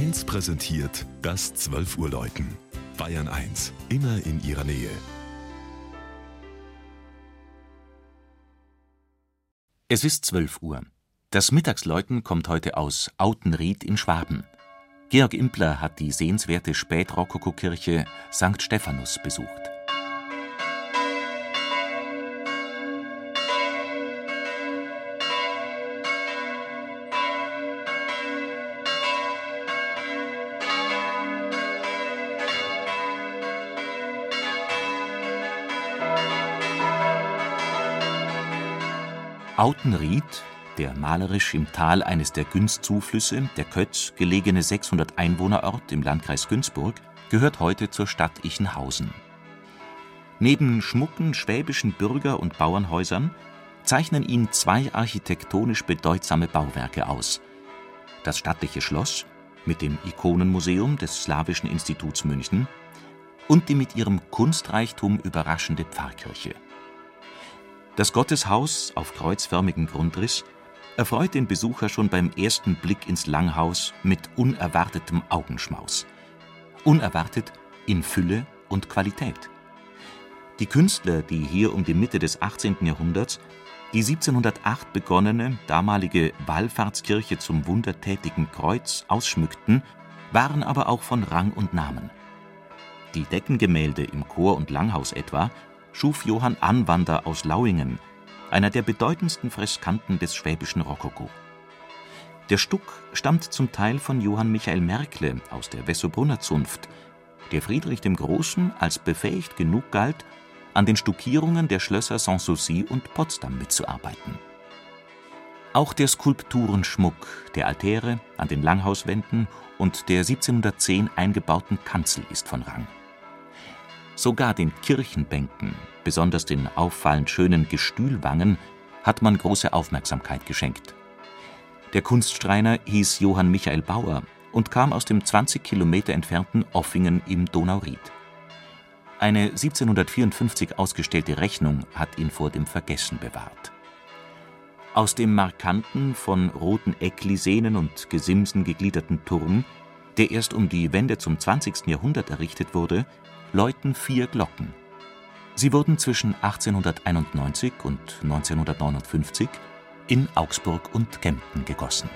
1 präsentiert das 12 Uhr Läuten. Bayern 1, immer in ihrer Nähe. Es ist 12 Uhr. Das Mittagsläuten kommt heute aus Autenried in Schwaben. Georg Impler hat die sehenswerte Spätrokokokirche St. Stephanus besucht. Autenried, der malerisch im Tal eines der Günz-Zuflüsse, der Kötz, gelegene 600-Einwohner-Ort im Landkreis Günzburg, gehört heute zur Stadt Ichenhausen. Neben schmucken schwäbischen Bürger und Bauernhäusern zeichnen ihn zwei architektonisch bedeutsame Bauwerke aus: das stattliche Schloss mit dem Ikonenmuseum des Slawischen Instituts München und die mit ihrem Kunstreichtum überraschende Pfarrkirche. Das Gotteshaus auf kreuzförmigem Grundriss erfreut den Besucher schon beim ersten Blick ins Langhaus mit unerwartetem Augenschmaus. Unerwartet in Fülle und Qualität. Die Künstler, die hier um die Mitte des 18. Jahrhunderts die 1708 begonnene damalige Wallfahrtskirche zum wundertätigen Kreuz ausschmückten, waren aber auch von Rang und Namen. Die Deckengemälde im Chor und Langhaus etwa schuf Johann Anwander aus Lauingen, einer der bedeutendsten Freskanten des schwäbischen Rokoko. Der Stuck stammt zum Teil von Johann Michael Merkle aus der Wessobrunner Zunft, der Friedrich dem Großen als befähigt genug galt, an den Stuckierungen der Schlösser Sanssouci und Potsdam mitzuarbeiten. Auch der Skulpturenschmuck der Altäre an den Langhauswänden und der 1710 eingebauten Kanzel ist von Rang. Sogar den Kirchenbänken, besonders den auffallend schönen Gestühlwangen, hat man große Aufmerksamkeit geschenkt. Der Kunstschreiner hieß Johann Michael Bauer und kam aus dem 20 Kilometer entfernten Offingen im Donauried. Eine 1754 ausgestellte Rechnung hat ihn vor dem Vergessen bewahrt. Aus dem markanten, von roten Ecklisenen und Gesimsen gegliederten Turm, der erst um die Wende zum 20. Jahrhundert errichtet wurde, läuten vier Glocken. Sie wurden zwischen 1891 und 1959 in Augsburg und Kempten gegossen